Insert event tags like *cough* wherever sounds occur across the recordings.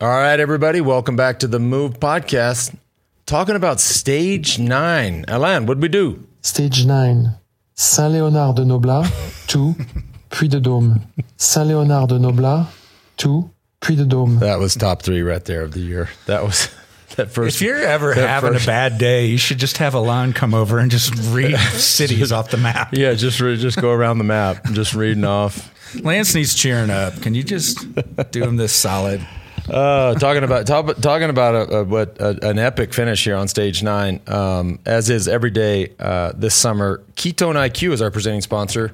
All right, everybody, welcome back to the Move Podcast. Talking about stage nine. Alain, what'd we do? Stage 9. Saint-Léonard de Noblat, 2, Puy de Dôme. Saint-Léonard de Noblat, 2, Puy de Dôme. That was top three right there of the year. That was *laughs* that first. If you're ever having first- a bad day, you should just have Alon come over and just read *laughs* cities off the map. yeah, just re- just go around the map, just reading off. Lance needs cheering up. Can you just do him this solid? Uh, talking about talk, talking about a, a, what a, an epic finish here on stage nine, um, as is every day uh, this summer. Ketone IQ is our presenting sponsor,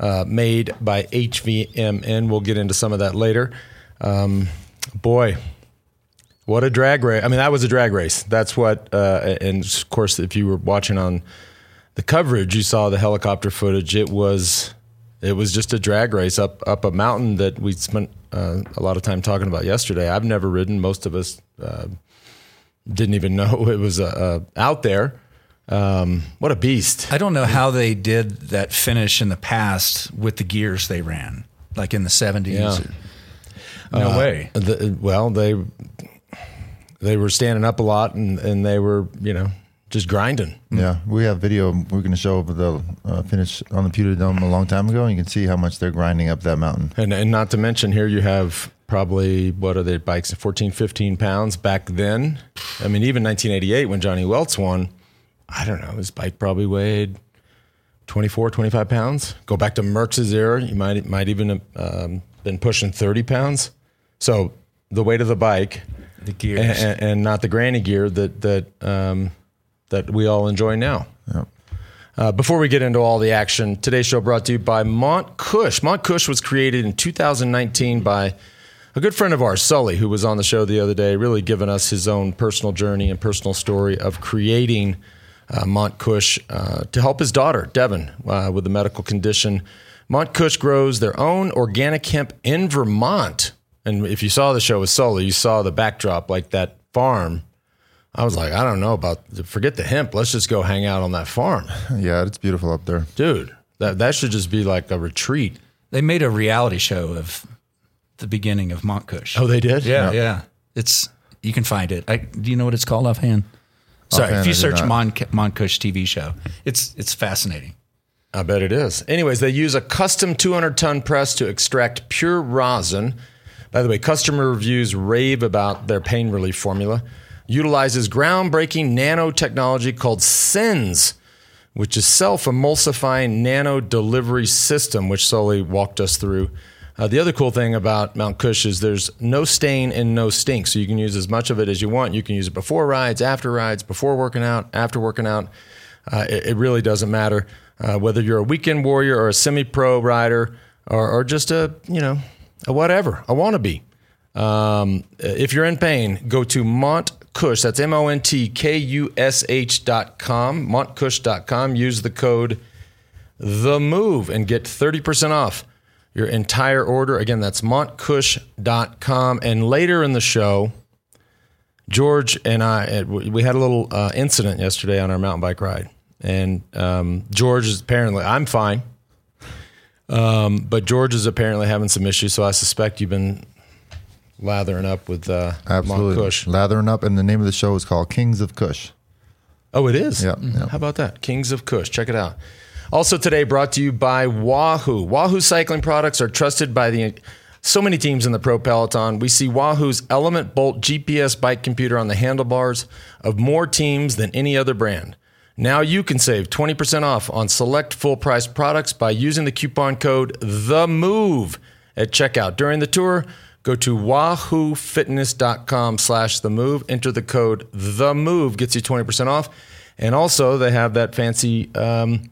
uh, made by HVMN. We'll get into some of that later. Um, boy, what a drag race! I mean, that was a drag race. That's what, uh, and of course, if you were watching on the coverage, you saw the helicopter footage. It was it was just a drag race up up a mountain that we spent uh, a lot of time talking about yesterday. I've never ridden. Most of us uh, didn't even know *laughs* it was uh, uh, out there. Um, what a beast! I don't know how they did that finish in the past with the gears they ran, like in the 70s. Yeah. No way. The, well, they they were standing up a lot and and they were you know just grinding. Yeah, we have video we're going to show of the uh, finish on the Puy de Dôme a long time ago, and you can see how much they're grinding up that mountain. And, and not to mention here you have probably what are the bikes 14 15 pounds back then i mean even 1988 when johnny Weltz won i don't know his bike probably weighed 24 25 pounds go back to merckx's era you might might even have um, been pushing 30 pounds so the weight of the bike The gears. and, and, and not the granny gear that that um, that we all enjoy now Yep. uh, before we get into all the action, today's show brought to you by Montkush. Mont Cush was created in 2019 by a good friend of ours, Sully, who was on the show the other day, really giving us his own personal journey and personal story of creating uh, Montkush uh, to help his daughter, Devin, uh, with a medical condition. Montkush grows their own organic hemp in Vermont. And if you saw the show with Sully, you saw the backdrop, like that farm. I was like, I don't know about forget the hemp. Let's just go hang out on that farm *laughs* Yeah, it's beautiful up there. dude that that should just be like a retreat They made a reality show of the beginning of Montkush. oh they did yeah, yeah. It's you can find it. I, do you know what it's called offhand? Sorry, Offhand, if you I search not. Mon, Montkush TV show, it's it's fascinating. i bet it is anyways they use a custom 200 ton press to extract pure rosin by the way customer reviews rave about their pain relief formula utilizes groundbreaking nanotechnology called sens which is self-emulsifying nano delivery system which Sully walked us through uh, the other cool thing about Montkush is there's no stain and no stink, so you can use as much of it as you want. You can use it before rides, after rides, before working out, after working out. Uh, it, it really doesn't matter uh, whether you're a weekend warrior or a semi-pro rider or, or just a you know a whatever a wannabe. Um, if you're in pain, go to Mont Cush. That's M O N T K U S H dot com, montkush dot com. Use the code the move and get 30% off your entire order. Again, that's montkush.com. And later in the show, George and I, we had a little uh, incident yesterday on our mountain bike ride. And um, George is apparently, I'm fine. Um, but George is apparently having some issues. So I suspect you've been lathering up with uh, Absolutely. Cush. Lathering up, and the name of the show is called Kings of Kush. Oh, it is? Yep, yep. How about that? Kings of Kush. Check it out. Also today brought to you by Wahoo. Wahoo cycling products are trusted by the so many teams in the pro peloton. We see Wahoo's Element Bolt GPS bike computer on the handlebars of more teams than any other brand. Now you can save 20% off on select full price products by using the coupon code THE MOVE at checkout. During the tour, go to wahoofitness.com slash the move. Enter the code the move gets you 20% off. And also they have that fancy um,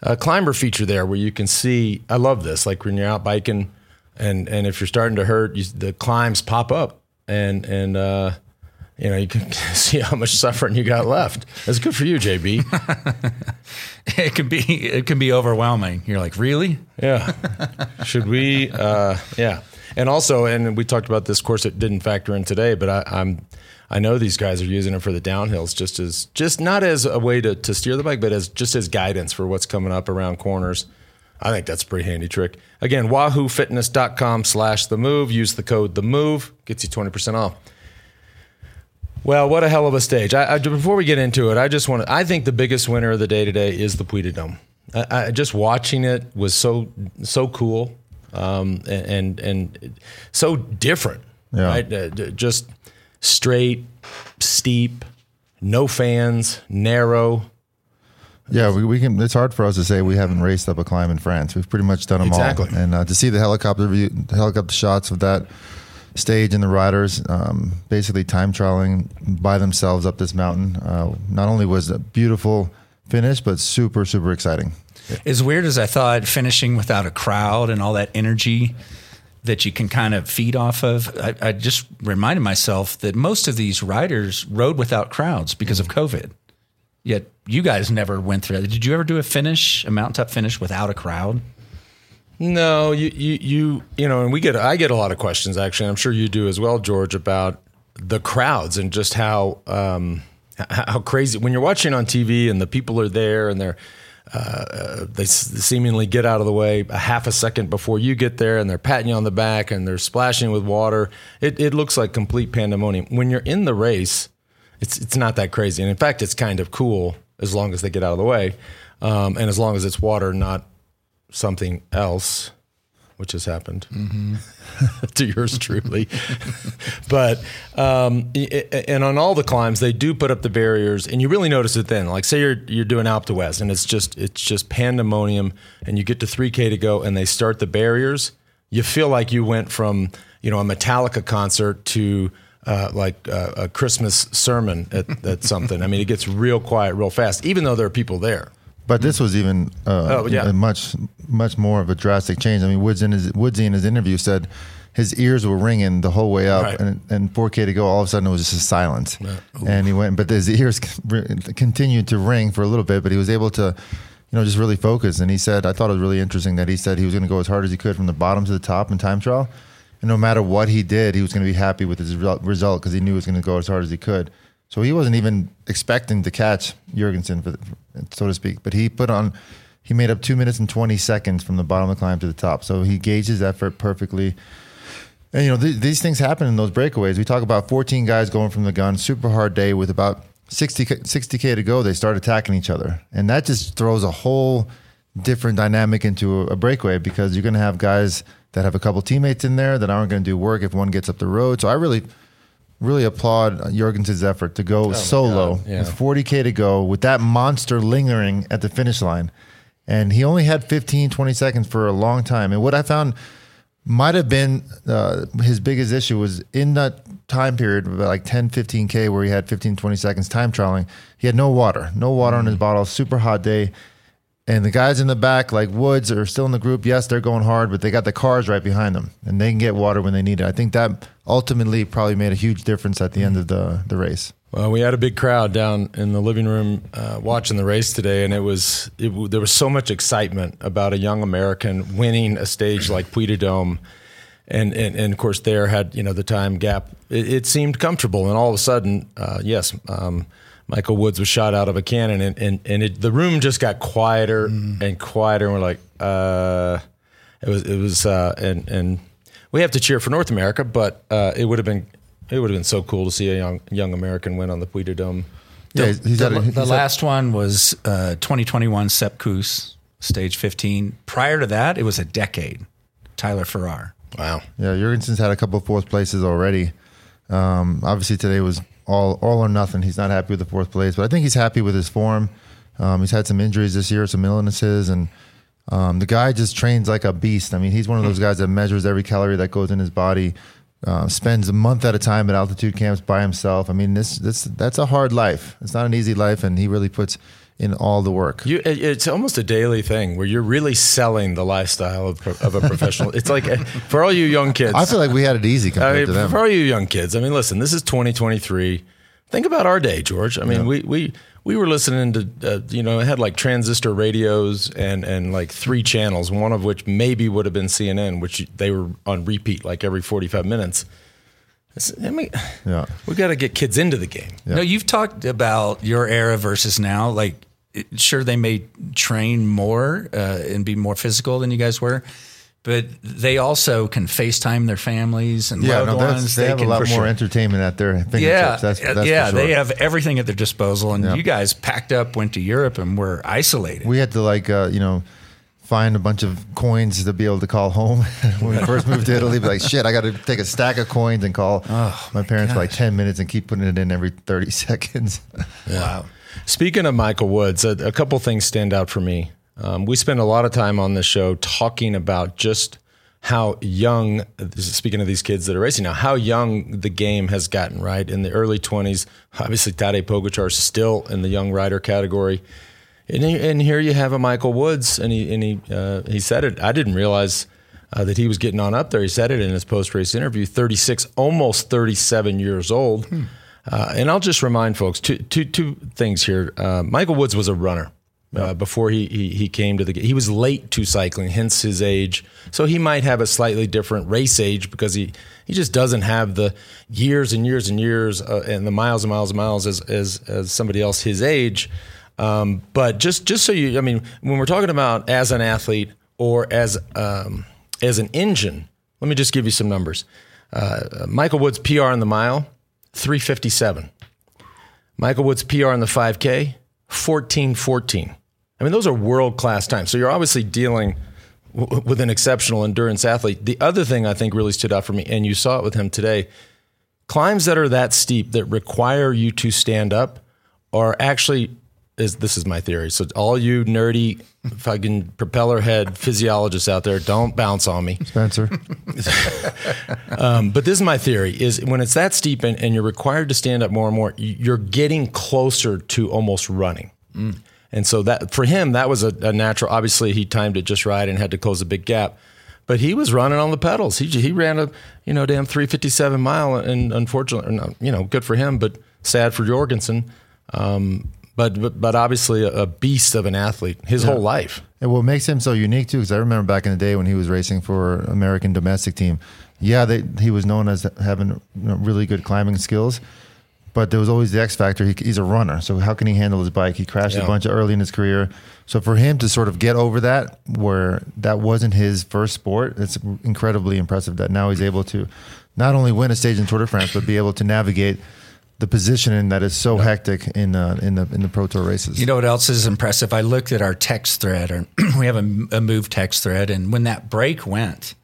uh, climber feature there where you can see, I love this, like when you're out biking and, and if you're starting to hurt, you, the climbs pop up and, and, uh, you know, you can *laughs* see how much suffering you got left. That's good for you, JB. *laughs* It can be it can be overwhelming. You're like, really? Yeah. Should we? Uh, yeah. And also, and we talked about this. Course, it didn't factor in today, but I, I'm, I know these guys are using it for the downhills, just as, just not as a way to, to steer the bike, but as just as guidance for what's coming up around corners. I think that's a pretty handy trick. Again, wahoofitness.com slash the move. Use the code the move. Gets you 20% off. Well, what a hell of a stage. I, I, before we get into it, I just want to, I think the biggest winner of the day today is the Puy de Dome. I, I, just watching it was so, so cool um, and, and, and so different. Yeah. Right? Uh, just straight, steep, no fans, narrow. Yeah, we, we can. It's hard for us to say we haven't raced up a climb in France. We've pretty much done them Exactly. all. And uh, to see the helicopter view, the helicopter shots of that stage and the riders um, basically time trialing by themselves up this mountain, uh, not only was it a beautiful finish, but super super exciting. As weird as I thought, finishing without a crowd and all that energy that you can kind of feed off of, I, I just reminded myself that most of these riders rode without crowds because of COVID. Yet you guys never went through that. Did you ever do a finish, a mountaintop finish without a crowd? No, you, you, you, you know, and we get, I get a lot of questions actually. I'm sure you do as well, George, about the crowds and just how, um, how crazy when you're watching on TV and the people are there and they're, uh, they seemingly get out of the way a half a second before you get there and they're patting you on the back and they're splashing with water. It, it looks like complete pandemonium. When you're in the race, it's, it's not that crazy. And in fact, it's kind of cool as long as they get out of the way. Um, and as long as it's water, not something else, which has happened *laughs* to yours truly. *laughs* but um, and on all the climbs, they do put up the barriers, and you really notice it then. Like say you're you're doing Alpe d'Huez, and it's just it's just pandemonium, and you get to 3K to go, and they start the barriers. You feel like you went from you know a Metallica concert to uh, like uh, a Christmas sermon at, at something. I mean, it gets real quiet real fast, even though there are people there. But this was even uh, Oh, yeah. much much more of a drastic change. I mean, Woods in his, Woodsy in his interview said his ears were ringing the whole way up, Right. and, and 4K to go. All of a sudden, it was just silent, and he went. But his ears *laughs* continued to ring for a little bit, but he was able to, you know, just really focus. And he said, I thought it was really interesting that he said he was going to go as hard as he could from the bottom to the top in time trial, and no matter what he did, he was going to be happy with his result because he knew he was going to go as hard as he could. So he wasn't even expecting to catch Jorgenson, for, the, so to speak. But he put on, he made up two minutes and 20 seconds from the bottom of the climb to the top. So he gauged his effort perfectly. And, you know, th- these things happen in those breakaways. We talk about 14 guys going from the gun, super hard day with about 60, 60K to go. They start attacking each other. And that just throws a whole different dynamic into a, a breakaway because you're going to have guys that have a couple teammates in there that aren't going to do work if one gets up the road. So I really, really applaud Jorgenson's effort to go solo yeah. with 40K to go with that monster lingering at the finish line. And he only had 15, 20 seconds for a long time. And what I found might have been uh, his biggest issue was in that time period, like 10, 15K, where he had 15, 20 seconds time trialing, he had no water, no water in his bottle, super hot day. And the guys in the back, like Woods, are still in the group. Yes, they're going hard, but they got the cars right behind them, and they can get water when they need it. I think that ultimately probably made a huge difference at the end of the, the race. Well, we had a big crowd down in the living room uh, watching the race today, and it was it, there was so much excitement about a young American winning a stage like Puy Dome, and, and and of course there had you know the time gap. It, it seemed comfortable, and all of a sudden, uh, yes, um, Michael Woods was shot out of a cannon, and and, and it, the room just got quieter and quieter, and we're like, uh, it was it was, uh, and and we have to cheer for North America, but uh, it would have been. It would have been so cool to see a young young American win on the Puy de Dome. Yeah, he's, he's the, a, he's the had- last one was uh, 2021 Sepp Kuss, stage 15. Prior to that, it was a decade. Tyler Farrar. Wow. Yeah, Jorgenson's had a couple of fourth places already. Um, obviously, today was all all or nothing. He's not happy with the fourth place, but I think he's happy with his form. Um, he's had some injuries this year, some illnesses, and um, the guy just trains like a beast. I mean, he's one of those guys that measures every calorie that goes in his body. Uh, spends a month at a time at altitude camps by himself. I mean, this this that's a hard life. It's not an easy life, and he really puts in all the work. You, it's almost a daily thing where you're really selling the lifestyle of, of a professional. it's like uh, for all you young kids. I feel like we had it easy I compared mean, to them. for all you young kids. I mean, listen, this is 2023. Think about our day, George. I mean, we we we were listening to uh, you know it had like transistor radios and and like three channels, one of which maybe would have been CNN, which they were on repeat like every 45 minutes. It's- I mean, Yeah. we got to get kids into the game. No, you've talked about your era versus now. Like, it- sure they may train more uh, and be more physical than you guys were, but they also can FaceTime their families and Yeah, loved no, ones. they, have a lot more sure- entertainment at their fingertips. yeah, that's, uh, that's yeah, for sure. they have everything at their disposal, and Yeah. you guys packed up, went to Europe, and were isolated. We had to like uh, you know find a bunch of coins to be able to call home *laughs* when we first moved to Italy. Be like, shit, I got to take a stack of coins and call Oh, my parents for like ten minutes and keep putting it in every thirty *laughs* seconds. Wow. Speaking of Michael Woods, a, a couple things stand out for me. Um, we spend a lot of time on this show talking about just how young, speaking of these kids that are racing now, how young the game has gotten, right? In the early 20s, obviously Tadej Pogacar is still in the young rider category. And, he, and here you have a Michael Woods, and he, and he, uh, he said it. I didn't realize uh, that he was getting on up there. He said it in his post race interview 36, almost 37 years old. Uh, and I'll just remind folks two, two, two things here. Uh, Michael Woods was a runner. Uh, before he, he he came to the he was late to cycling, hence his age. So he might have a slightly different race age because he he just doesn't have the years and years and years uh, and the miles and miles and miles as as, as somebody else his age. Um, but just just so you, I mean, when we're talking about as an athlete or as um, as an engine, let me just give you some numbers. Uh, Michael Woods PR in the mile, three fifty seven. Michael Woods PR in the 5K, 1414. I mean, those are world class times. So you're obviously dealing with an exceptional endurance athlete. The other thing I think really stood out for me, and you saw it with him today climbs that are that steep that require you to stand up are actually. Is, this is my theory. So all you nerdy fucking propeller head physiologists out there, don't bounce on me. Spencer, *laughs* *laughs* Um, but this is my theory: is when it's that steep and, and you're required to stand up more and more, you're getting closer to almost running. And so that for him, that was a, a natural. Obviously, he timed it just right and had to close a big gap. But he was running on the pedals. He he ran a you know damn 357 mile, and unfortunately, or not, you know, good for him, but sad for Jorgenson. Um, but, but but obviously a, beast of an athlete his whole life. And what makes him so unique too, because I remember back in the day when he was racing for American domestic team, yeah, they, he was known as having you know, really good climbing skills, but there was always the X factor. He, he's a runner, so how can he handle his bike? He crashed Yeah. a bunch of early in his career, so for him to sort of get over that, where that wasn't his first sport, it's incredibly impressive that now he's able to not only win a stage in Tour de France, but be able to navigate the positioning that is so hectic in uh, in the in the Pro Tour races. You know what else is impressive? I looked at our text thread, or *clears throat* we have a, a move text thread, and when that break went,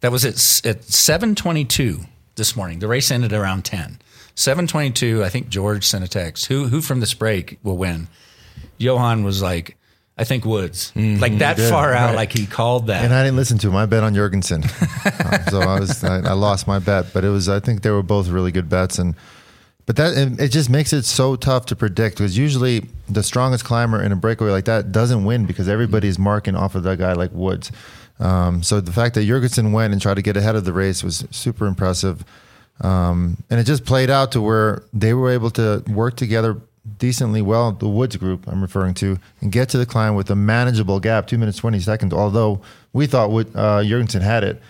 that was at at seven twenty two this morning. The race ended around ten. Seven twenty two. I think George sent a text. Who who from this break will win? Johan was like, I think Woods, like that far out, like he called that. And I didn't listen to him. I bet on Jorgenson, Um, *laughs* so I was I, I lost my bet. But it was I think they were both really good bets, and but that it, just makes it so tough to predict because usually the strongest climber in a breakaway like that doesn't win because everybody's marking off of that guy like Woods. Um, so the fact that Jorgenson went and tried to get ahead of the race was super impressive, um, and it just played out to where they were able to work together decently well, the Woods group I'm referring to, and get to the climb with a manageable gap, two minutes twenty seconds. Although we thought Wood, uh, Jorgenson had it,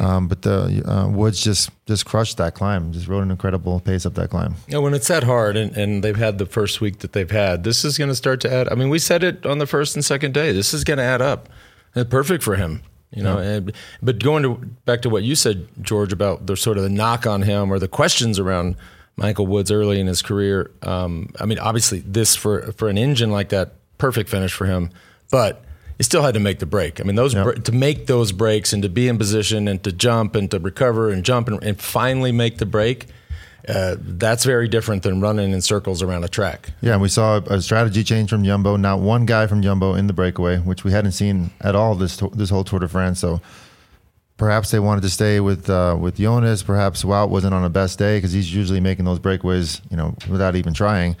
um, but the uh, Woods just just crushed that climb, just rode an incredible pace up that climb. Know, when it's that hard and, and they've had the first week that they've had, this is going to start to add. I mean, we said it on the first and second day. This is going to add up. And perfect for him, you know. And, but going to back to what you said, George, about the sort of the knock on him or the questions around Michael Woods early in his career. Um, I mean, obviously, this for for an engine like that, perfect finish for him. But he still had to make the break. I mean, those br- to make those breaks and to be in position and to jump and to recover and jump and, and finally make the break. Uh, that's very different than running in circles around a track. Yeah, and we saw a strategy change from Jumbo. Not one guy from Jumbo in the breakaway, which we hadn't seen at all this to- this whole Tour de France. So perhaps they wanted to stay with uh, with Jonas. Perhaps Wout wasn't on a best day because he's usually making those breakaways, you know, without even trying.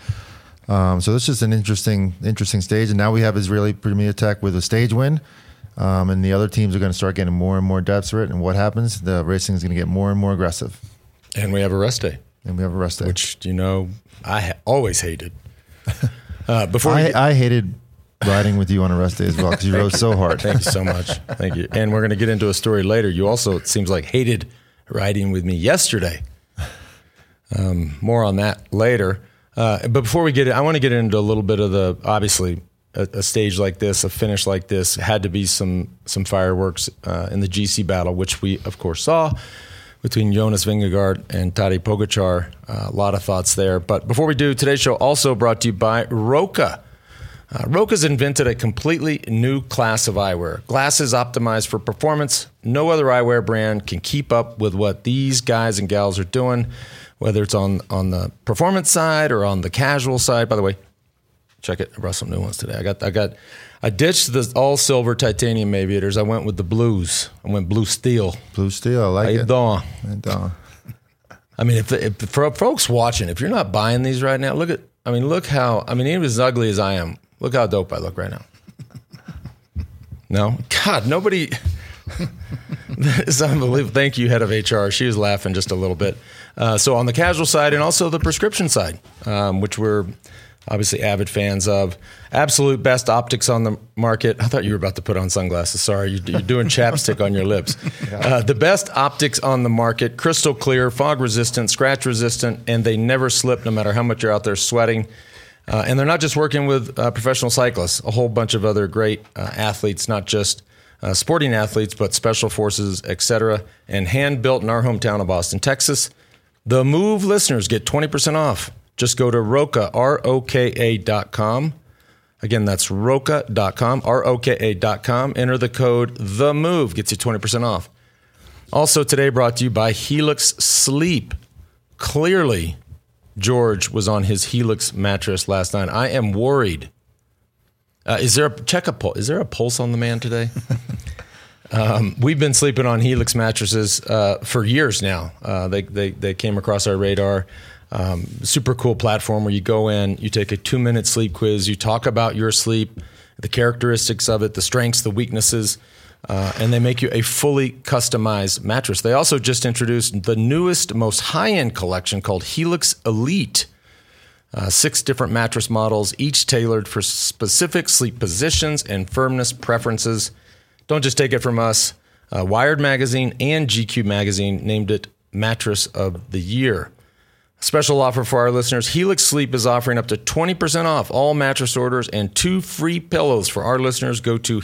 Um, so this is an interesting interesting stage. And now we have Israeli Premier Tech with a stage win. Um, and the other teams are going to start getting more and more for it. And what happens? The racing is going to get more and more aggressive. And we have a rest day, And we have a rest day. which you know I ha- always hated. *laughs* Uh, before I, get- I hated riding with you on a rest day as well because you rode so hard. Thank you so much. Thank you. And we're going to get into a story later. You also, it seems like, hated riding with me yesterday. Um, more on that later. Uh, but before we get it, I want to get into a little bit of the obviously a, a stage like this, a finish like this, had to be some some fireworks uh, in the GC battle, which we of course saw between Jonas Vingegaard and Tadej Pogacar. Uh, a lot of thoughts there. But before we do, today's show also brought to you by Roka. Uh, Roka's invented a completely new class of eyewear. Glasses optimized for performance. No other eyewear brand can keep up with what these guys and gals are doing, whether it's on, on the performance side or on the casual side. By the way, check it. I brought some new ones today. I got I got I ditched the all silver titanium aviators. I went with the blues. I went blue steel. Blue steel, I like you it. And, uh, I mean, if, if for folks watching, if you're not buying these right now, look at. I mean, look how. I mean, even as ugly as I am, look how dope I look right now. No, God, nobody. *laughs* it's unbelievable. Thank you, head of HR. She was laughing just a little bit. Uh, so on the casual side and also the prescription side, um, which we're obviously avid fans of. Absolute best optics on the market. I thought you were about to put on sunglasses. Sorry, you're, you're doing chapstick on your lips. *laughs* Uh, the best optics on the market, crystal clear, fog resistant, scratch resistant, and they never slip no matter how much you're out there sweating. Uh, and they're not just working with uh, professional cyclists, a whole bunch of other great uh, athletes, not just uh, sporting athletes, but special forces, etc. And hand built in our hometown of Austin, Texas. The Move listeners get 20% off. Just go to Roka, R O K A dot com. Again, that's roka.com, R O K A dot com. Enter the code The Move, gets you 20% off. Also, today brought to you by Helix Sleep. Clearly, George was on his Helix mattress last night. I am worried. Uh, is there a check a pulse? Is there a pulse on the man today? *laughs* um, we've been sleeping on Helix mattresses uh, for years now. Uh, they, they they came across our radar. Um, super cool platform where you go in, you take a two minute sleep quiz, you talk about your sleep, the characteristics of it, the strengths, the weaknesses, uh, and they make you a fully customized mattress. They also just introduced the newest, most high end collection called Helix Elite. Uh, six different mattress models, each tailored for specific sleep positions and firmness preferences. Don't just take it from us. Uh, Wired Magazine and GQ Magazine named it Mattress of the Year. Special offer for our listeners Helix Sleep is offering up to 20% off all mattress orders and two free pillows for our listeners. Go to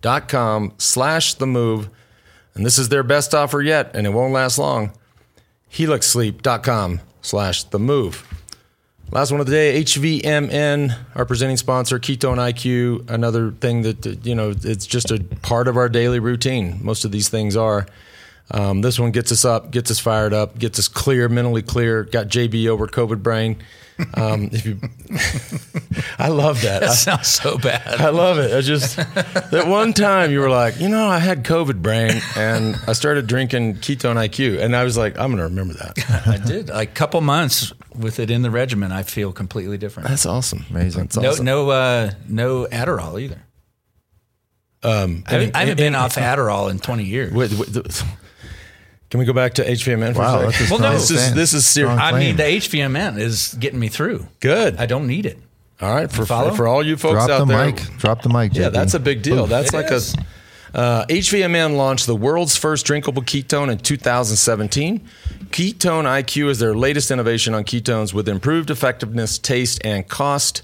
helixsleep.com slash the move. And this is their best offer yet, and it won't last long. helixsleep.com slash the move. Last one of the day, HVMN, our presenting sponsor, Ketone IQ, another thing that, you know, it's just a part of our daily routine. Most of these things are. Um, this one gets us up, gets us fired up, gets us clear, mentally clear. Got JB over COVID brain. Um, if you, *laughs* I love that. That I, sounds so bad. I love it. I just that one time you were like, you know, I had COVID brain, and I started drinking ketone IQ, and I was like, I'm going to remember that. I did a couple months with it in the regimen. I feel completely different. That's awesome. Amazing. That's No, awesome. no, uh, no Adderall either. Um, I haven't, I haven't been and- off Adderall in 20 years. Wait, wait, th- can we go back to HVMN for Wow, a that's second? Well, no, this is this is serious. I mean, the HVMN is getting me through. Good. I don't need it. All right, for, follow? for for all you folks Drop out the there. mic. Drop the mic. Yeah, that's a big deal. That's It like is. a uh, HVMN launched the world's first drinkable ketone in 2017. Ketone IQ is their latest innovation on ketones with improved effectiveness, taste, and cost.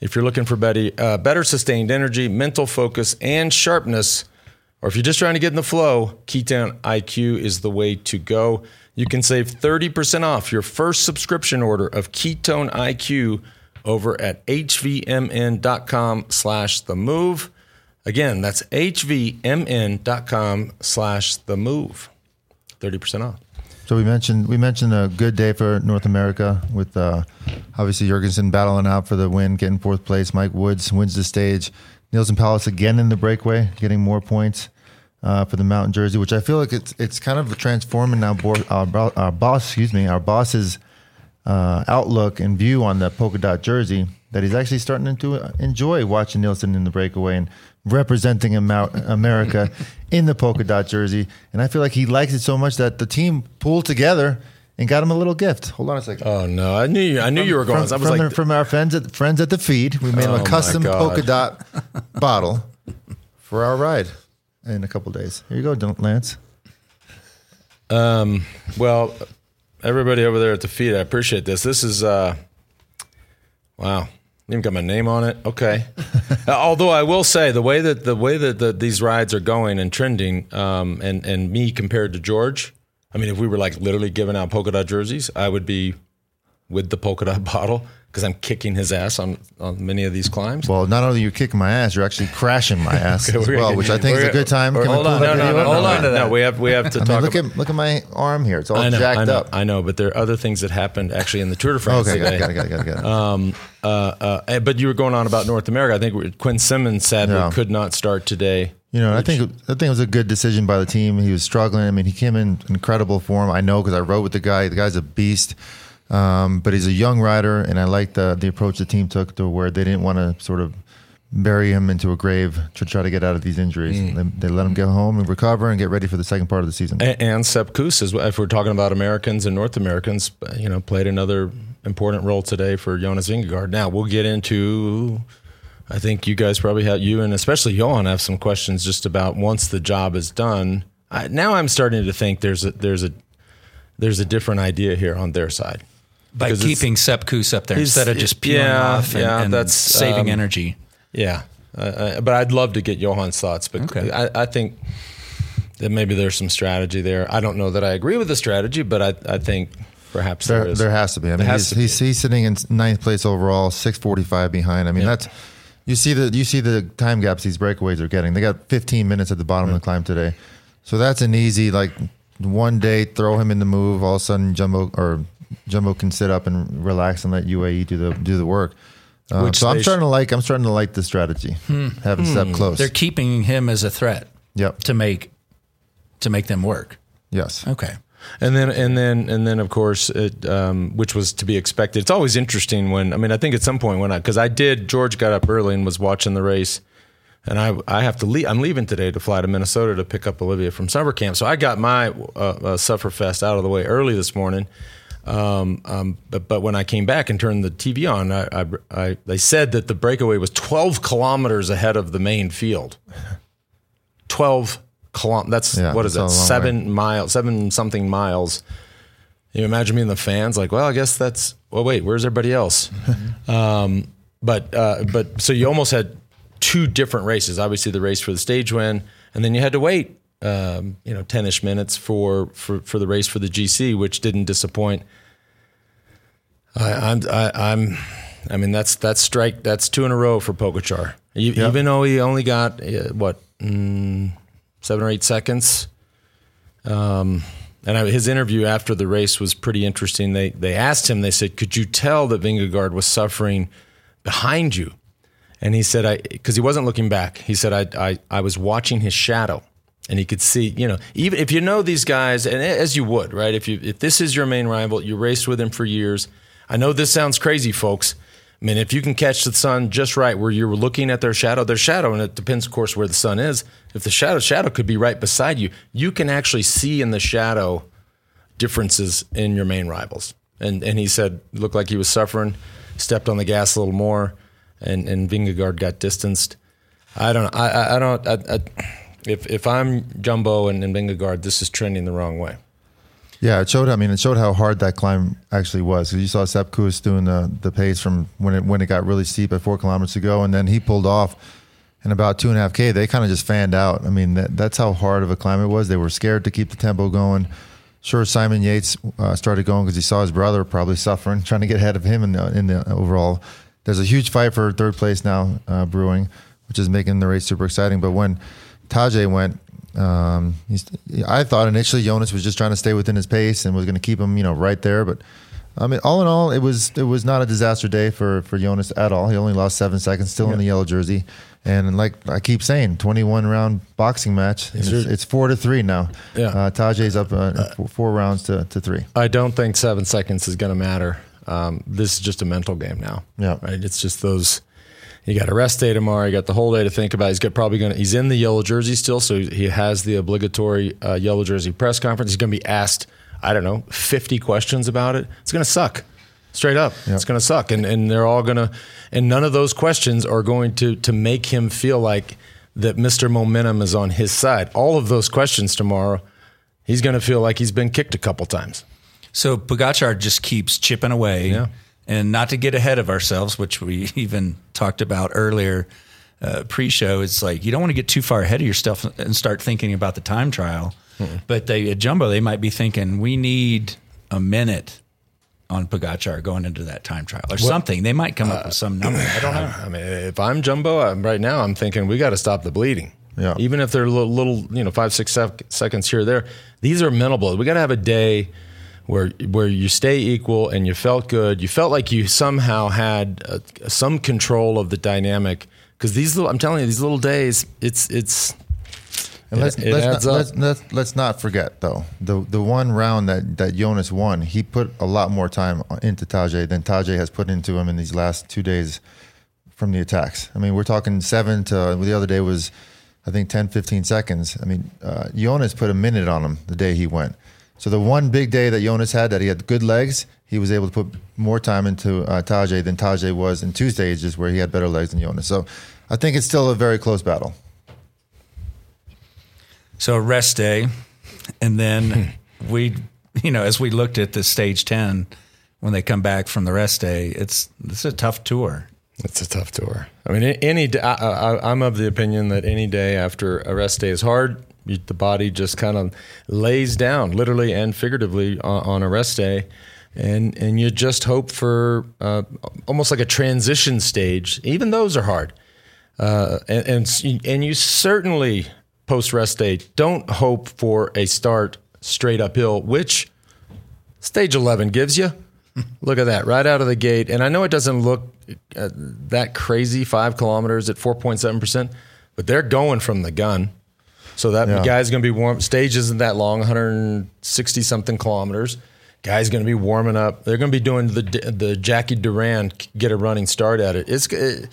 If you're looking for better, uh, better sustained energy, mental focus, and sharpness, or if you're just trying to get in the flow, Ketone IQ is the way to go. You can save 30% off your first subscription order of Ketone IQ over at hvmn.com slash the move. Again, that's hvmn.com slash the move. 30% off. So we mentioned we mentioned a good day for North America with uh, obviously Jorgenson battling out for the win, getting fourth place. Mike Woods wins the stage. Neilson Powless again in the breakaway, getting more points uh, for the Mountain Jersey, which I feel like it's it's kind of transforming now. Our, our boss, excuse me, our boss's uh, outlook and view on the polka dot jersey that he's actually starting to enjoy watching Neilson in the breakaway and representing America *laughs* in the polka dot jersey. And I feel like he likes it so much that the team pulled together and got him a little gift. Hold on a second. Oh, no. I knew you, I knew you were going. From, I was from, like, the- from our friends at friends at the feed, we made him Oh, a custom polka dot *laughs* bottle for our ride in a couple days. Here you go, Lance. Um, well, everybody over there at the feed. I appreciate this. This is uh, wow. Even got my name on it. Okay. *laughs* Uh, although I will say the way that the way that the, these rides are going and trending, um, and and me compared to George, I mean, if we were like literally giving out polka dot jerseys, I would be with the polka dot *laughs* bottle because I'm kicking his ass on, on many of these climbs. Well, not only are you're kicking my ass, you're actually crashing my *laughs* ass Okay, as well, which I think is a good time. or- hold on, no, no, no, hold on to that. No, we have we have to I mean, talk. look about, at look at my arm here; it's all I know, jacked I know, up. I know, but there are other things that happened actually in the Tour de France Okay, today. got it, got it, got it, got it. Um, uh, uh, eh, but you were going on about North America. I think Quinn Simmons sadly Yeah. could not start today. You know, I think I think it was a good decision by the team. He was struggling. I mean, he came in incredible form. I know because I rode with the guy. The guy's a beast. Um, but he's a young rider, and I like the the approach the team took to where they didn't want to sort of bury him into a grave to try to get out of these injuries. Mm. They, they let him get home and recover and get ready for the second part of the season. And, and Sepp Kuss, well, if we're talking about Americans and North Americans, you know, played another important role today for Jonas Vingegaard. Now we'll get into. I think you guys probably have you and especially Johan have some questions just about once the job is done. I, now I'm starting to think there's a there's a there's a different idea here on their side. By keeping Sepp Kuss up there instead of just peeling yeah, off and, yeah, and that's, saving um, energy. Yeah, uh, uh, but I'd love to get Johan's thoughts. But Okay. I, I think that maybe there's some strategy there. I don't know that I agree with the strategy, but I, I think perhaps there, There, is. there has to be. I mean, has he's, be. he's, he's sitting in ninth place overall, six forty five behind. I mean, Yeah. that's you see the you see the time gaps these breakaways are getting. They got fifteen minutes at the bottom of the climb today, so that's an easy like one day throw him in the move. All of a sudden, Jumbo or Jumbo can sit up and relax and let UAE do the do the work. Uh, so I'm starting to like I'm starting to like the strategy, having Sepp Kuss. They're keeping him as a threat Yep. to make to make them work. Yes. Okay. And then, and then, and then, of course, it, um, which was to be expected. It's always interesting when I mean, I think at some point when I because I did, George got up early and was watching the race, and I I have to leave. I'm leaving today to fly to Minnesota to pick up Olivia from summer camp. So I got my uh, uh, Sufferfest out of the way early this morning. Um, um, but but when I came back and turned the TV on, I, I, I they said that the breakaway was 12 kilometers ahead of the main field. *laughs* 12 That's Yeah, what is that's that? a long Seven miles, seven something miles. You imagine me being the fans, like, well, I guess that's. Well, wait, where's everybody else? *laughs* um, but uh, but so you almost had two different races. Obviously, the race for the stage win, and then you had to wait, um, you know, ten ish minutes for, for for the race for the GC, which didn't disappoint. I, I'm I, I'm. I mean, that's that's strike. That's two in a row for Pogacar. E- Yep. Even though he only got uh, what mm, seven or eight seconds. Um, and I, his interview after the race was pretty interesting. They they asked him. They said, "Could you tell that Vingegaard was suffering behind you?" And he said, "I," because he wasn't looking back. He said, "I I I was watching his shadow." And he could see, you know, even if you know these guys, and as you would, right? If you if this is your main rival, you raced with him for years. I know this sounds crazy, folks. I mean, if you can catch the sun just right where you're looking at their shadow, their shadow, and it depends, of course, where the sun is. If the shadow shadow could be right beside you, you can actually see in the shadow differences in your main rivals. And and he said looked like he was suffering, stepped on the gas a little more, and and Vingegaard got distanced. I don't know. I I, I don't. I, I, if if I'm Jumbo and, and Vingegaard, this is trending the wrong way. Yeah, it showed. I mean, it showed how hard that climb actually was. 'Cause you saw Sepp doing the the pace from when it when it got really steep at four kilometers to go, and then he pulled off. And about two and a half k, they kind of just fanned out. I mean, that, that's how hard of a climb it was. They were scared to keep the tempo going. Sure, Simon Yates uh, started going because he saw his brother probably suffering, *laughs* trying to get ahead of him in the, in the overall. There's a huge fight for third place now uh, brewing, which is making the race super exciting. But when Tadej went, um, he's, I thought initially Jonas was just trying to stay within his pace and was going to keep him, you know, right there. But I mean, all in all, it was it was not a disaster day for for Jonas at all. He only lost seven seconds, still in the yellow jersey, and like I keep saying, twenty one round boxing match. It's, it's four to three now. Yeah. uh, Tadej's up uh, four, four rounds to, to three. I don't think seven seconds is going to matter. Um, this is just a mental game now. Yeah. right. It's just those. You got a rest day tomorrow. You got the whole day to think about. He's got probably going to. He's in the yellow jersey still, so he has the obligatory uh, yellow jersey press conference. He's going to be asked. I don't know, fifty questions about it. It's going to suck. Straight up, it's going to suck, and and they're all going to, and none of those questions are going to to make him feel like that Mr. Momentum is on his side. All of those questions tomorrow, he's going to feel like he's been kicked a couple times. So Pogacar just keeps chipping away, Yeah. And not to get ahead of ourselves, which we *laughs* even talked about earlier uh, pre-show. It's like you don't want to get too far ahead of yourself and start thinking about the time trial. But they at Jumbo, they might be thinking we need a minute on Pogacar going into that time trial or something. They might come up with some number. *clears throat* I don't know. I mean, if I'm Jumbo I'm, right now, I'm thinking we got to stop the bleeding. Yeah. Even if they're little, little you know, five six sec- seconds here or there, these are minimal. We got to have a day where where you stay equal and you felt good. You felt like you somehow had uh, some control of the dynamic. Because these little, I'm telling you, these little days, it's it's And let's, It- let's, not, let's, let's, let's not forget though the the one round that that Jonas won, he put a lot more time into Tadej than Tadej has put into him in these last two days from the attacks. I mean, we're talking seven to the other day was I think 10, 15 seconds. I mean, uh, Jonas put a minute on him the day he went. So the one big day that Jonas had that he had good legs, he was able to put more time into uh, Tadej than Tadej was in two stages where he had better legs than Jonas. So I think it's still a very close battle. So a rest day, and then we, you know, as we looked at the stage ten, when they come back from the rest day, it's it's a tough tour. It's a tough tour. I mean, any I, I, I'm of the opinion that any day after a rest day is hard. The body just kind of lays down, literally and figuratively, on, on a rest day, and and you just hope for uh, almost like a transition stage. Even those are hard, uh, and, and and you certainly post rest day don't hope for a start straight uphill, which stage 11 gives you. *laughs* Look at that, right out of the gate. And I know it doesn't look uh, that crazy, five kilometers at 4.7%, but they're going from the gun. So that Yeah. guy's going to be warm. Stage isn't that long, 160 something kilometers. Guy's going to be warming up. They're going to be doing the the Jacky Durand get a running start at it. It's uh,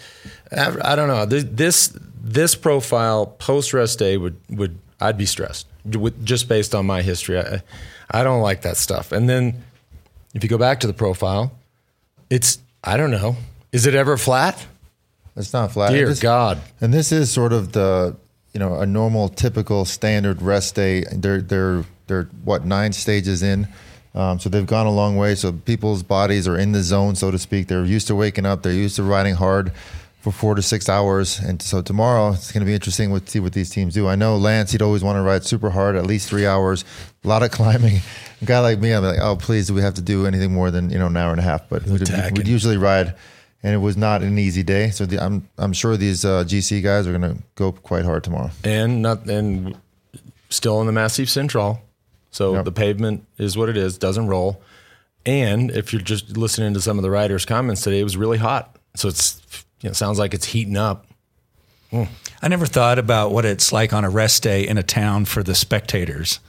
it, I don't know this this, this profile post rest day would would I'd be stressed with, just based on my history. I I don't like that stuff. And then if you go back to the profile, it's I don't know. Is it ever flat? It's not flat. Dear This- God. And this is sort of the you know a normal, typical, standard rest day. They're they're they're what nine stages in, um, so they've gone a long way. So people's bodies are in the zone, so to speak. They're used to waking up. They're used to riding hard for four to six hours. And so tomorrow it's going to be interesting to see what these teams do. I know Lance, he'd always want to ride super hard, at least three hours, a lot of *laughs* climbing. A guy like me, I'm like, oh please, do we have to do anything more than you know an hour and a half? But we'd, we'd usually ride and it was not an easy day. So the, I'm I'm sure these uh, GC guys are going to go quite hard tomorrow. and not and still in the Massif Central. So Yep. the pavement is what it is, doesn't roll. And if you're just listening to some of the riders' comments today, it was really hot. So it's you know, it sounds like it's heating up. I never thought about what it's like on a rest day in a town for the spectators.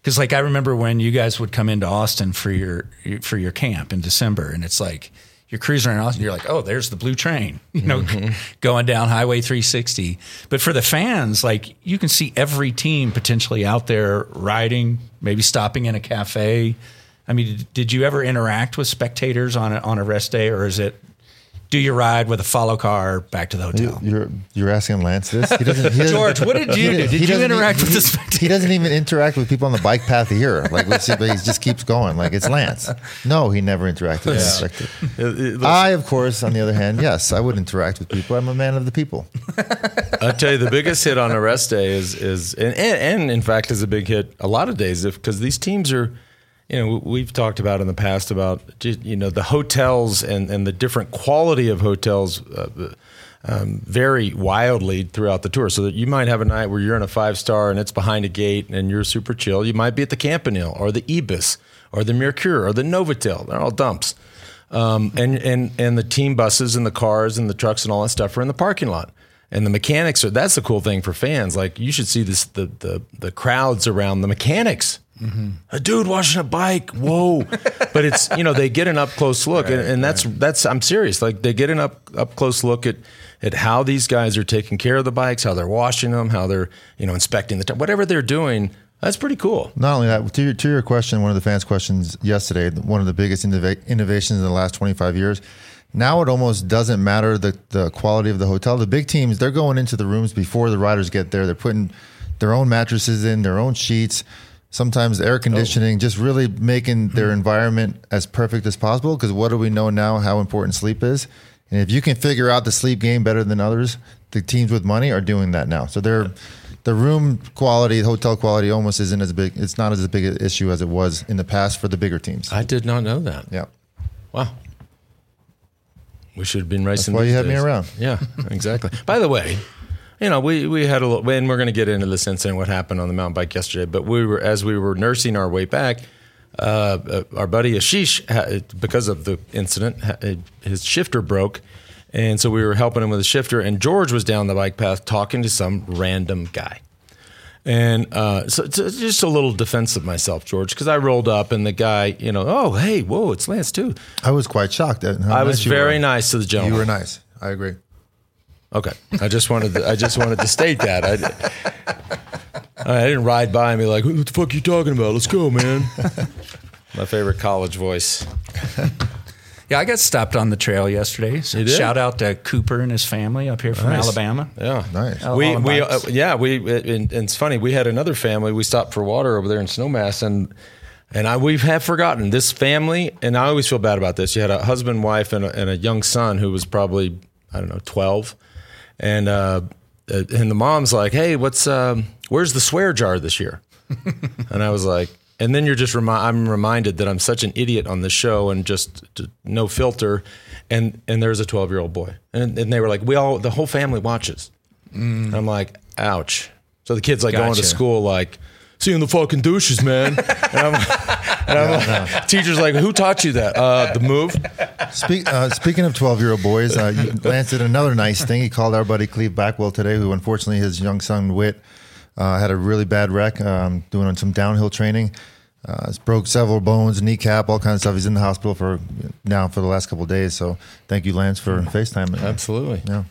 Because like I remember when you guys would come into Austin for your for your camp in December, and it's like you're cruising around Austin, you're like, oh, there's the blue train, you know, mm-hmm. *laughs* going down Highway 360. But for the fans, like you can see every team potentially out there riding, maybe stopping in a cafe. I mean, did you ever interact with spectators on a, on a rest day, or is it do you ride with a follow car back to the hotel? You're you're asking Lance this. He doesn't, he *laughs* doesn't- George, what did you he- do? Did you interact e- with he- the spectators? He doesn't even interact with people on the bike path here. Like we see, but he just keeps going. Like it's Lance. No, he never interacted with the spectators. It- it- I, of course, on the other hand, yes, I would interact with people. I'm a man of the people. I tell you, the biggest hit on a rest day is is and, and, and in fact is a big hit a lot of days if because these teams are, you know, we've talked about in the past about you know the hotels and and the different quality of hotels. Uh, um, vary wildly throughout the tour, so that you might have a night where you're in a five star and it's behind a gate and you're super chill. You might be at the Campanile or the Ibis or the Mercure or the Novotel. They're all dumps. Um, and, and, and the team buses and the cars and the trucks and all that stuff are in the parking lot. And the mechanics are, that's the cool thing for fans. Like you should see this, the, the, the crowds around the mechanics. A dude washing a bike. Whoa. *laughs* but it's, you know, they get an up close look and, and that's, that's, I'm serious. Like they get an up, up close look at, at how these guys are taking care of the bikes, how they're washing them, how they're, you know, inspecting the, t- whatever they're doing. That's pretty cool. Not only that, to your, to your question, one of the fans' questions yesterday, one of the biggest innova- innovations in the last 25 years. Now it almost doesn't matter the, the quality of the hotel. The big teams, they're going into the rooms before the riders get there. They're putting their own mattresses in, their own sheets. Sometimes air oh. conditioning, just really making hmm. their environment as perfect as possible. Because what do we know now? How important sleep is, and if you can figure out the sleep game better than others, the teams with money are doing that now. So they're the room quality, hotel quality, almost isn't as big. It's not as big an issue as it was in the past for the bigger teams. I did not know that. Yeah. Wow. We should have been racing. why you had me around. Yeah, exactly. By the way, you know, we, we had a little, and we're going to get into this incident, what happened on the mountain bike yesterday, but we were, as we were nursing our way back, uh, uh, our buddy Ashish, because of the incident, his shifter broke. And so we were helping him with the shifter, and George was down the bike path talking to some random guy. And uh, so, so just a little defense of myself, George, because I rolled up and the guy, you know, oh, hey, whoa, it's Lance too. I was quite shocked. At I was nice you very were. nice to the gentleman. You were nice. I agree. Okay, I just wanted to, I just wanted to state that. I, I didn't ride by and be like, "What the fuck are you talking about? Let's go, man." My favorite college voice. Yeah, I got stopped on the trail yesterday. So You did? shout out to Cooper and his family up here from Nice. Alabama. Yeah, Nice. We we uh, yeah we and, and it's funny. We had another family. We stopped for water over there in Snowmass, and and I we have forgotten this family. And I always feel bad about this. You had a husband, wife, and a, and a young son who was probably I don't know twelve, and uh, and the mom's like, "Hey, what's um, where's the swear jar this year?" *laughs* and I was like, and then you're just remi- I'm reminded that I'm such an idiot on the show and just no filter, and and there's a 12 year old boy, and, and they were like, we all the whole family watches. And I'm like, ouch. So the kid's like going to school like. Seeing the fucking douches, man. And I'm, *laughs* and I'm like, teacher's like, who taught you that? Uh, the move. Speak, uh, speaking of 12 year old boys, uh, you- *laughs* Lance did another nice thing. He called our buddy Cleve Backwell today, who unfortunately his young son Whit uh, had a really bad wreck um, doing some downhill training. Uh, he's broke several bones, kneecap, all kinds of stuff. He's in the hospital for now for the last couple of days. So thank you, Lance, for FaceTime. Absolutely. Yeah.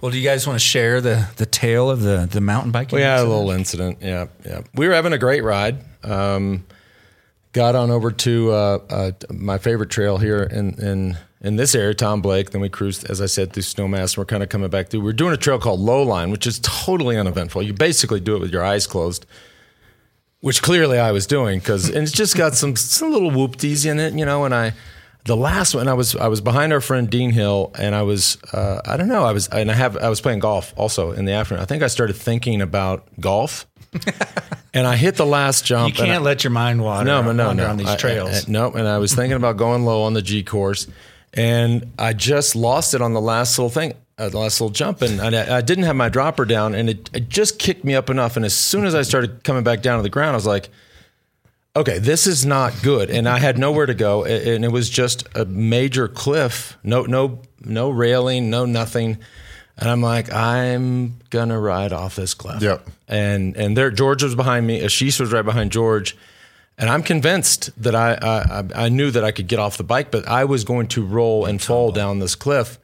Well, do you guys want to share the, the tale of the, the mountain biking? We had a little incident. Yeah, yeah. We were having a great ride. Um, got on over to uh, uh, my favorite trail here in in in this area, Tom Blake. Then we cruised, as I said, through Snowmass. And We're kind of coming back through. We're doing a trail called Lowline, which is totally uneventful. You basically do it with your eyes closed. Which clearly I was doing because and it's just got some some little whoopties in it, you know. And I, the last one, I was I was behind our friend Dean Hill, and I was uh, I don't know I was and I have I was playing golf also in the afternoon. I think I started thinking about golf, *laughs* and I hit the last jump. I- can't let your mind wander, no, no, no, wander no. on these trails. I- I- no, and I was thinking about going low on the G course, and I just lost it on the last little thing, uh, the last little jump, and I, I didn't have my dropper down, and it, it just kicked me up enough. And as soon as I started coming back down to the ground, I was like, "Okay, this is not good." And I had nowhere to go, and it was just a major cliff, no, no, no railing, no nothing. And I'm like, I'm gonna ride off this cliff. Yep. And and there, George was behind me. Ashish was right behind George. And I'm convinced that I, I I knew that I could get off the bike, but I was going to roll and fall down this cliff.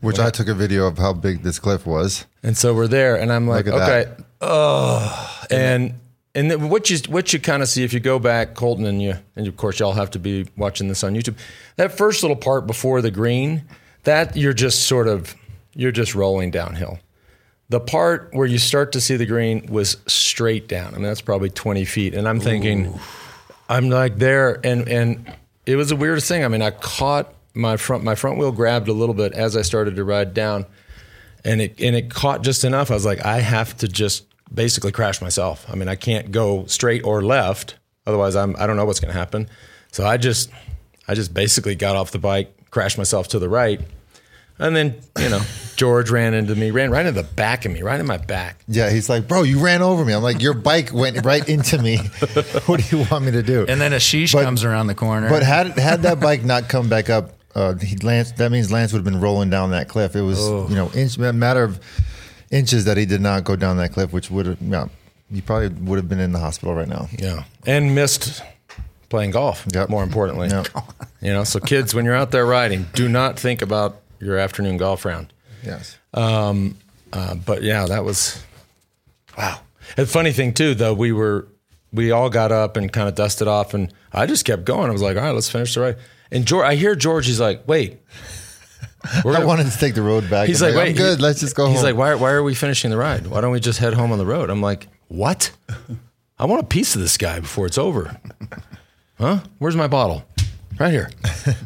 Which I took a video of how big this cliff was. And so we're there, and I'm like, Look at okay, that. oh, and and then what you what you kind of see if you go back, Colton, and you and of course y'all have to be watching this on YouTube. That first little part before the green, that you're just sort of you're just rolling downhill. The part where you start to see the green was straight down. I mean, that's probably 20 feet, and I'm thinking, I'm like there, and and it was the weirdest thing. I mean, I caught my front my front wheel grabbed a little bit as I started to ride down, and it and it caught just enough. I was like, I have to just basically crash myself. I mean, I can't go straight or left, otherwise I'm I don't know what's going to happen. So I just I just basically got off the bike, crashed myself to the right, and then you know *laughs* George ran into me, ran right into the back of me, right in my back. Yeah, he's like, bro, you ran over me. I'm like, your bike went right into me. *laughs* what do you want me to do? and then Ashish But- comes around the corner. But had had that bike not come back up, uh, he, Lance. That means Lance would have been rolling down that cliff. It was you know inch, a matter of inches that he did not go down that cliff, which would have yeah, he probably would have been in the hospital right now. Yeah, and missed playing golf. Yep. More importantly, Yep. *laughs* you know. So kids, when you're out there riding, do not think about your afternoon golf round. Yes. Um, uh, but yeah, that was wow. And the funny thing too, though, we were we all got up and kind of dusted off, and I just kept going. I was like, all right, let's finish the ride. And George, I hear George. He's like, wait. We're *laughs* I gonna- wanted to take the road back. He's I'm like, wait, I'm good. he- Let's just go He's home. like, why, why are we finishing the ride? Why don't we just head home on the road? I'm like, what? I want a piece of this guy before it's over. *laughs* Huh? Where's my bottle? Right here. *laughs*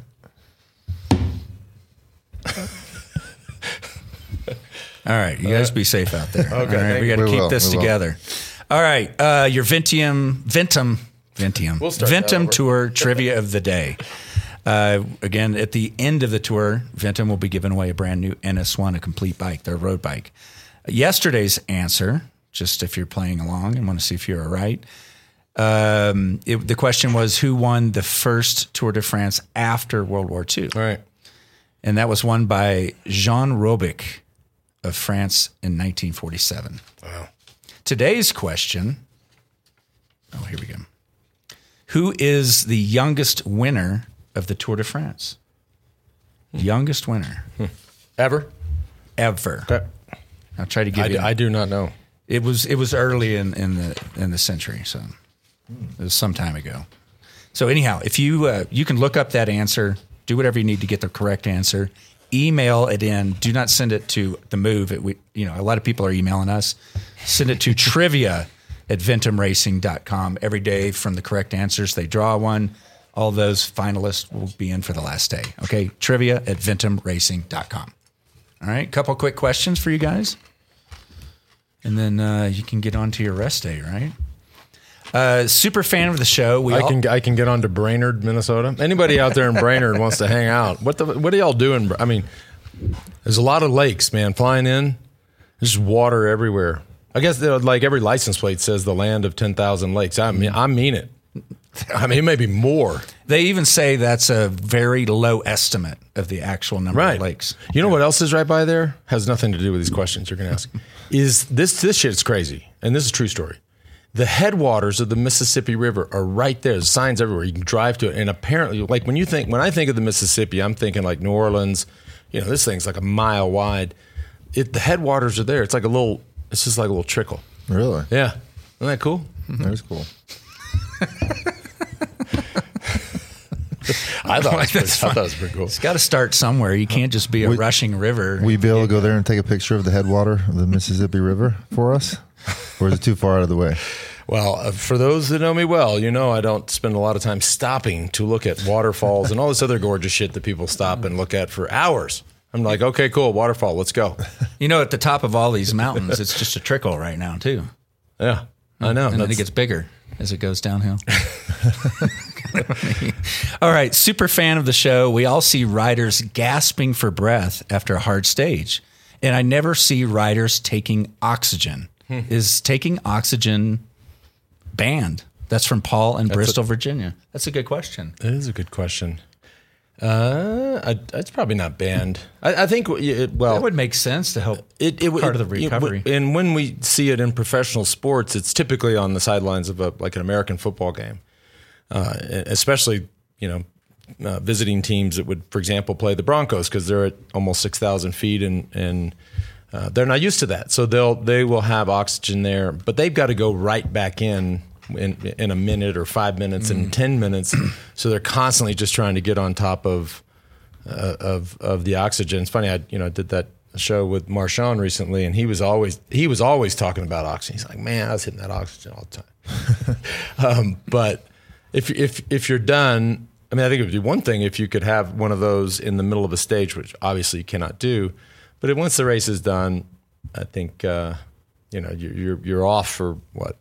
All right, you guys be safe out there. okay, All right, we got to keep will, this we will. together. All right, uh, your Ventium, Ventum, Ventium, We'll start Ventum tour trivia of the day. Uh, again, at the end of the tour, Ventum will be giving away a brand new NS1, a complete bike, their road bike. Yesterday's answer, just if you're playing along and want to see if you're right, um, it, the question was who won the first Tour de France after World War II? All right. and that was won by Jean Robic of France in 1947. Wow. Today's question oh, here we go. Who is the youngest winner of the Tour de France? Youngest winner Ever? ever. Okay. I'll try to give I, you. I do not know. it was it was early in, in the in the century, so it was some time ago. So anyhow, if you uh, you can look up that answer, do whatever you need to get the correct answer. Email it in. Do not send it to the move. It, we, you know, a lot of people are emailing us. Send it to *laughs* trivia at ventumracing.com. Every day from the correct answers, they draw one. All those finalists will be in for the last day. Okay, trivia at ventumracing.com. All right, couple quick questions for you guys and then uh, you can get on to your rest day, right? Uh, super fan of the show. We I all, can I can get on to Brainerd, Minnesota. Anybody out there in Brainerd wants to hang out? What the what are y'all doing? I mean, there's a lot of lakes, man. Flying in, there's water everywhere. I guess like every license plate says the land of ten thousand lakes. I mean, I mean it. *laughs* I mean, it may be more. they even say that's a very low estimate of the actual number Right. of lakes. You know what else is right by there? Has nothing to do with these questions you're going to ask. *laughs* Is this this shit's crazy? And this is a true story. The headwaters of the Mississippi River are right there. There's signs everywhere. You can drive to it. And apparently, like when you think when I think of the Mississippi, I'm thinking like New Orleans. You know, this thing's like a mile wide. It the headwaters are there. It's like a little. It's just like a little trickle. Really? Yeah, isn't that cool? That was cool. *laughs* *laughs* I thought, it *laughs* was pretty, I thought it was pretty cool. It's got to start somewhere. You can't just be a rushing river. Will you be able to go there and take a picture of the headwater of the Mississippi River for us? Or is it too far out of the way? Well, uh, for those that know me well, you know I don't spend a lot of time stopping to look at waterfalls and all this other gorgeous shit that people stop and look at for hours. I'm like, okay, cool, waterfall, let's go. you know, at the top of all these mountains, it's just a trickle right now too, Yeah, I know. and then it gets bigger as it goes downhill. *laughs* all right, super fan of the show. We all see riders gasping for breath after a hard stage, and I never see riders taking oxygen. Hmm. Is taking oxygen banned? That's from Paul in Bristol, Virginia. That's a good question. That is a good question. Uh, I, it's probably not banned. I, I think it, well, That would make sense to help it, it part of the it- recovery. and when we see it in professional sports, it's typically on the sidelines of a like an American football game, uh, especially you know uh, visiting teams that would, for example, play the Broncos because they're at almost six thousand feet and and uh, they're not used to that, so they'll they will have oxygen there, but they've got to go right back in. In, in a minute or five minutes Mm. and ten minutes, *clears throat* so they're constantly just trying to get on top of uh, of of the oxygen. It's funny, I you know did that show with Marshawn recently, and he was always he was always talking about oxygen. He's like, man, I was hitting that oxygen all the time. *laughs* um, but if if if you're done, I mean, I think it would be one thing if you could have one of those in the middle of a stage, which obviously you cannot do. But once the race is done, I think uh, you know you're, you're you're off for what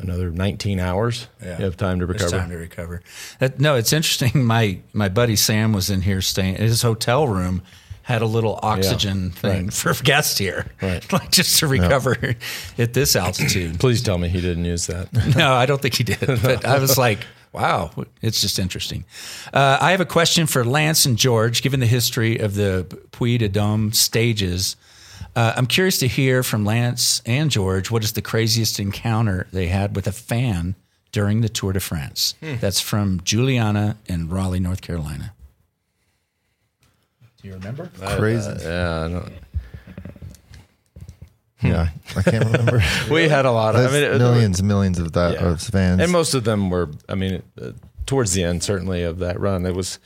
another 19 hours. You have time to recover. time to recover. That, no, it's interesting. *laughs* My my buddy Sam was in here staying. His hotel room had a little oxygen thing right. *laughs* for guests here, Right. *laughs* like just to recover at this altitude. *clears throat* Please tell me he didn't use that. no, I don't think he did. But I was like, wow, it's just interesting. Uh, I have a question for Lance and George. Given the history of the Puy de Dôme stages, uh, I'm curious to hear from Lance and George what is the craziest encounter they had with a fan during the Tour de France. That's from Juliana in Raleigh, North Carolina. Do you remember? Crazy. yeah, I don't. yeah, *laughs* I can't remember. *laughs* we had a lot of. I mean, it- millions and millions of that Yeah. of fans. and most of them were. I mean, uh, towards the end, certainly of that run, it was.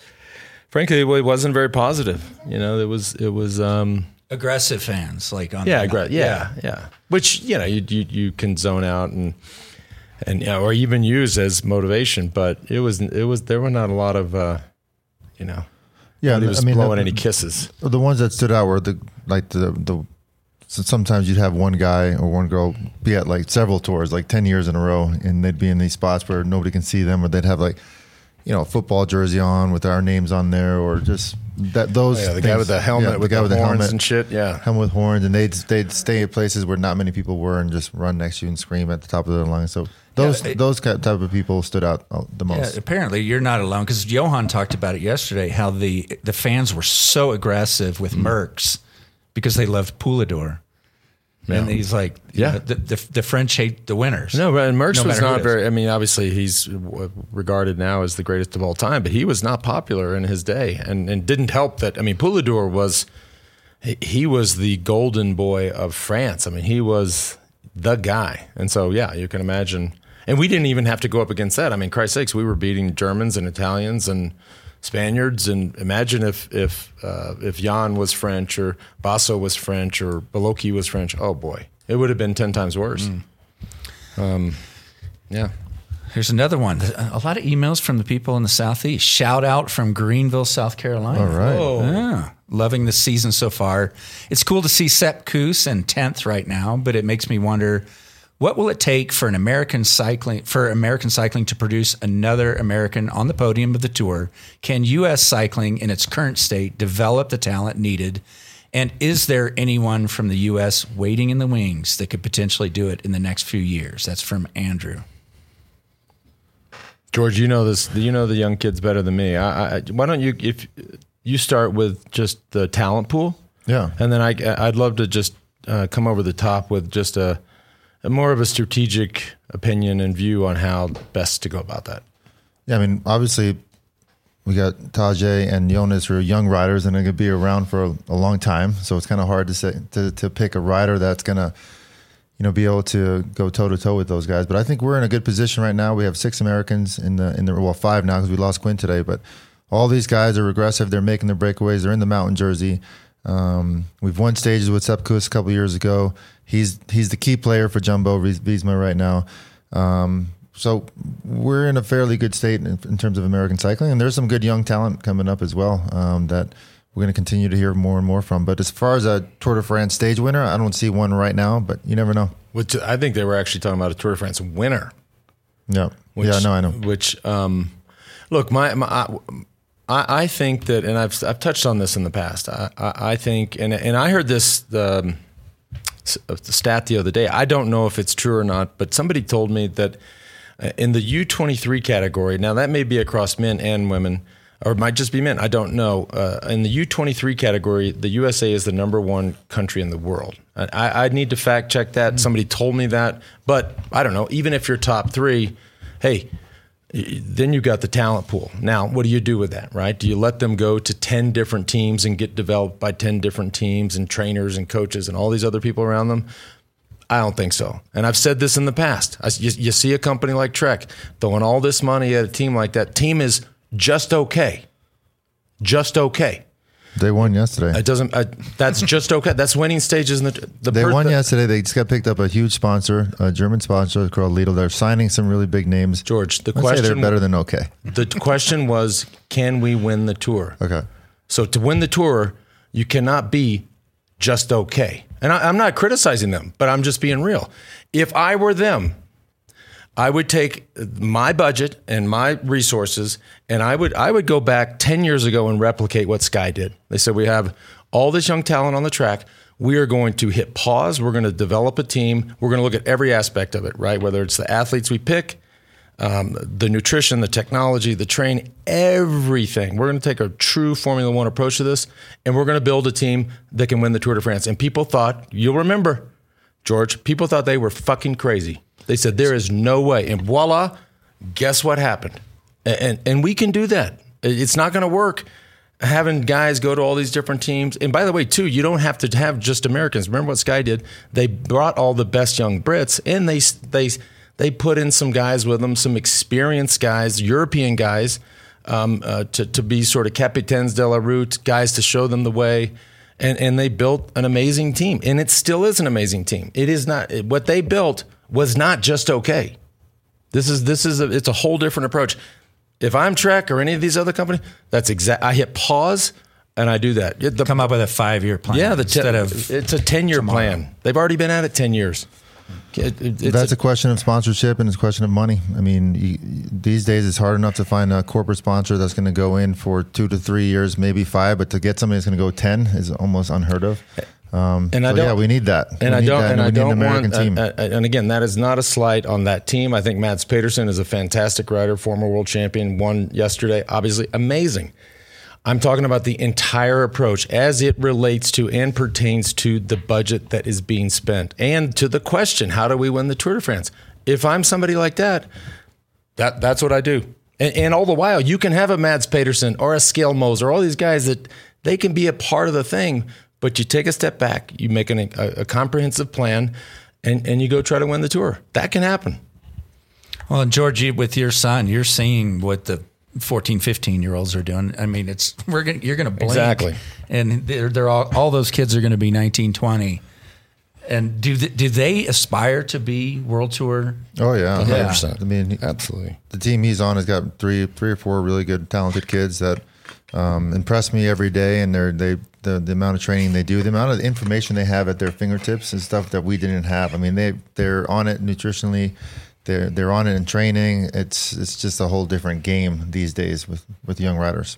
Frankly, it wasn't very positive. You know, it was. It was. um Aggressive fans, like on Yeah, the- great. Yeah, yeah. Which you know, you, you you can zone out, and and yeah, or even use as motivation. But it was it was there were not a lot of uh, you know. Yeah, he was I mean, blowing uh, any kisses. The ones that stood out were the like the the. So sometimes you'd have one guy or one girl be at like several tours, like ten years in a row, and they'd be in these spots where nobody can see them, or they'd have like, you know, a football jersey on with our names on there, or just that those. Yeah, the guy with the helmet yeah, with guy the horns and shit, yeah. helmet with horns, and they'd they'd stay at places where not many people were, and just run next to you and scream at the top of their lungs. So those it- those type of people stood out uh, the Yeah, most. apparently you're not alone because Johan talked about it yesterday. How the the fans were so aggressive with Mm. Merckx because they loved And he's like, Yeah. know, the, the the French hate the winners. No, and Merckx No was not very. I mean, obviously he's regarded now as the greatest of all time, but he was not popular in his day, and and didn't help that. I mean, Poulidor was he- he was the golden boy of France. I mean, he was the guy, and so yeah, you can imagine. And we didn't even have to go up against that. I mean, Christ sakes, we were beating Germans and Italians and Spaniards. And imagine if if uh, if Jan was French or Basso was French or Beloki was French. Oh boy, it would have been ten times worse. Um, yeah. Here's another one. A lot of emails from the people in the southeast. Shout out from Greenville, South Carolina. All right. Yeah. Loving the season so far. It's cool to see Sepp Kuss in 10th right now, but it makes me wonder what will it take for an American cycling for American cycling to produce another American on the podium of the tour? Can US cycling in its current state develop the talent needed? And is there anyone from the US waiting in the wings that could potentially do it in the next few years? That's from Andrew. George, you know this. You know the young kids better than me. I, I, why don't you, if you start with just the talent pool, Yeah. and then I, I'd love to just uh, come over the top with just a, a more of a strategic opinion and view on how best to go about that. Yeah, I mean, obviously, we got Tadej and Jonas who are young riders, and they're going to be around for a, a long time. So it's kind of hard to say to, to pick a rider that's going to, you know, be able to go toe to toe with those guys. But I think we're in a good position right now. We have six Americans in the in the well five now because we lost Quinn today, but all these guys are aggressive. They're making their breakaways. They're in the mountain jersey. Um, we've won stages with Sepp Kuss a couple years ago. He's he's the key player for Jumbo Visma right now. Um, so we're in a fairly good state in, in terms of American cycling, and there's some good young talent coming up as well um, that we're going to continue to hear more and more from. But as far as a Tour de France stage winner, I don't see one right now, but you never know. Which I think they were actually talking about a Tour de France winner. Yeah, Which, yeah, no, I know. Which, um, look, my, my I, I think that, and I've I've touched on this in the past. I, I, I think, and and I heard this s- uh, stat the other day. I don't know if it's true or not, but somebody told me that uh, in the U twenty three category. Now that may be across men and women. Or it might just be men. I don't know. Uh, in the U twenty three category, the USA is the number one country in the world. I, I, I need to fact check that. Somebody told me that, but I don't know. Even if you're top three, hey, then you've got the talent pool. Now, what do you do with that, right? Do you let them go to 10 different teams and get developed by 10 different teams and trainers and coaches and all these other people around them? I don't think so. And I've said this in the past. I, you, you see a company like Trek throwing all this money at a team like that. Team is just okay. Just okay. They won yesterday. It doesn't. I, that's just okay. That's winning stages in the the. They per- won the- yesterday. They just got picked up a huge sponsor, a German sponsor called Lidl. They're signing some really big names. George, the I'd say they're better than okay. The question was, can we win the tour? Okay. So to win the tour, you cannot be just okay. And I, I'm not criticizing them, but I'm just being real. If I were them, I would take my budget and my resources, and I would I would go back ten years ago and replicate what Sky did. They said we have all this young talent on the track. We are going to hit pause. We're going to develop a team. We're going to look at every aspect of it, right? Whether it's the athletes we pick, um, the nutrition, the technology, the train, everything. We're going to take a true Formula One approach to this, and we're going to build a team that can win the Tour de France. And people thought, you'll remember, George, people thought they were fucking crazy. They said, there is no way. And voila, guess what happened? And, and, and we can do that. It's not going to work having guys go to all these different teams. And by the way, too, you don't have to have just Americans. Remember what Sky did? They brought all the best young Brits, and they they they put in some guys with them, some experienced guys, European guys, um, uh, to to be sort of capitaines de la route, guys to show them the way. And and they built an amazing team, and it still is an amazing team. It is not what they built was not just okay. This is this is a, it's a whole different approach. If I'm Trek or any of these other companies, that's exact. I hit pause and I do that. The, Come up with a five year plan. yeah, the te- instead of it's a ten year plan. They've already been at it ten years. It- it- it's That's a- a question of sponsorship and it's a question of money. I mean, you, these days it's hard enough to find a corporate sponsor that's going to go in for two to three years, maybe five, but to get somebody that's going to go ten is almost unheard of. Um, And I don't- yeah, we need that. and we I don't that, and I we need don't an American want team. uh, uh, and again that is not a slight on that team. I think Mads Pedersen is a fantastic rider, former world champion, won yesterday, obviously amazing. I'm talking about the entire approach as it relates to and pertains to the budget that is being spent and to the question, how do we win the Tour de France? If I'm somebody like that, that that's what I do. And, and all the while, you can have a Mads Pedersen or a Skjelmose, all these guys that they can be a part of the thing, but you take a step back, you make an, a, a comprehensive plan, and, and you go try to win the tour. That can happen. Well, and Georgie, with your son, you're seeing what the 14, 15 year olds are doing. I mean, it's we're gonna, you're going to blink, Exactly. and they're, they're all all those kids are going to be 19, 20. And do they, do they aspire to be world tour? oh yeah, 100%. I mean, Absolutely. the team he's on has got three, three or four really good, talented kids that um, impress me every day, and they're they the, the amount of training they do, the amount of information they have at their fingertips, and stuff that we didn't have. I mean, they they're on it nutritionally, they're they're on it in training. It's it's just a whole different game these days with with young riders.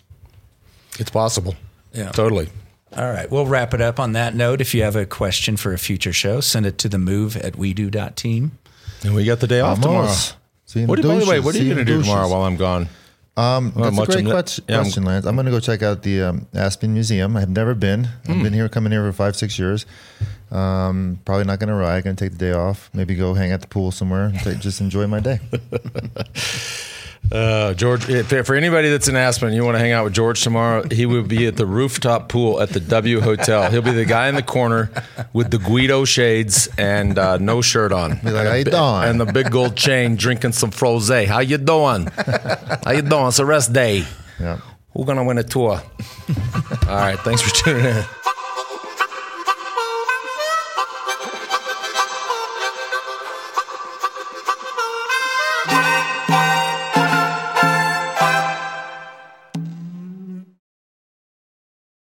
It's possible. Yeah. Totally. All right, we'll wrap it up on that note. If you have a question for a future show, send it to the move at we do team. And we got the day off Vamos. tomorrow. See you in What, the by the way, what are you going to do tomorrow while I'm gone? Um, Well, that's a great the- yeah, question, Lance. I'm going to go check out the um, Aspen Museum. I've never been. Hmm. I've been here, coming here for five, six years. Um, probably not going to ride. Going to take the day off. Maybe go hang at the pool somewhere. And take, just enjoy my day. *laughs* Uh, George, if, for anybody that's in Aspen, you want to hang out with George tomorrow, he will be at the rooftop pool at the W Hotel. He'll be the guy in the corner with the Guido shades and uh, no shirt on. Be like, and "How you bi- doing?" And the big gold chain, drinking some froze. How you doing? How you doing? It's a rest day. Yeah. We're gonna win a tour. *laughs* All right, thanks for tuning in.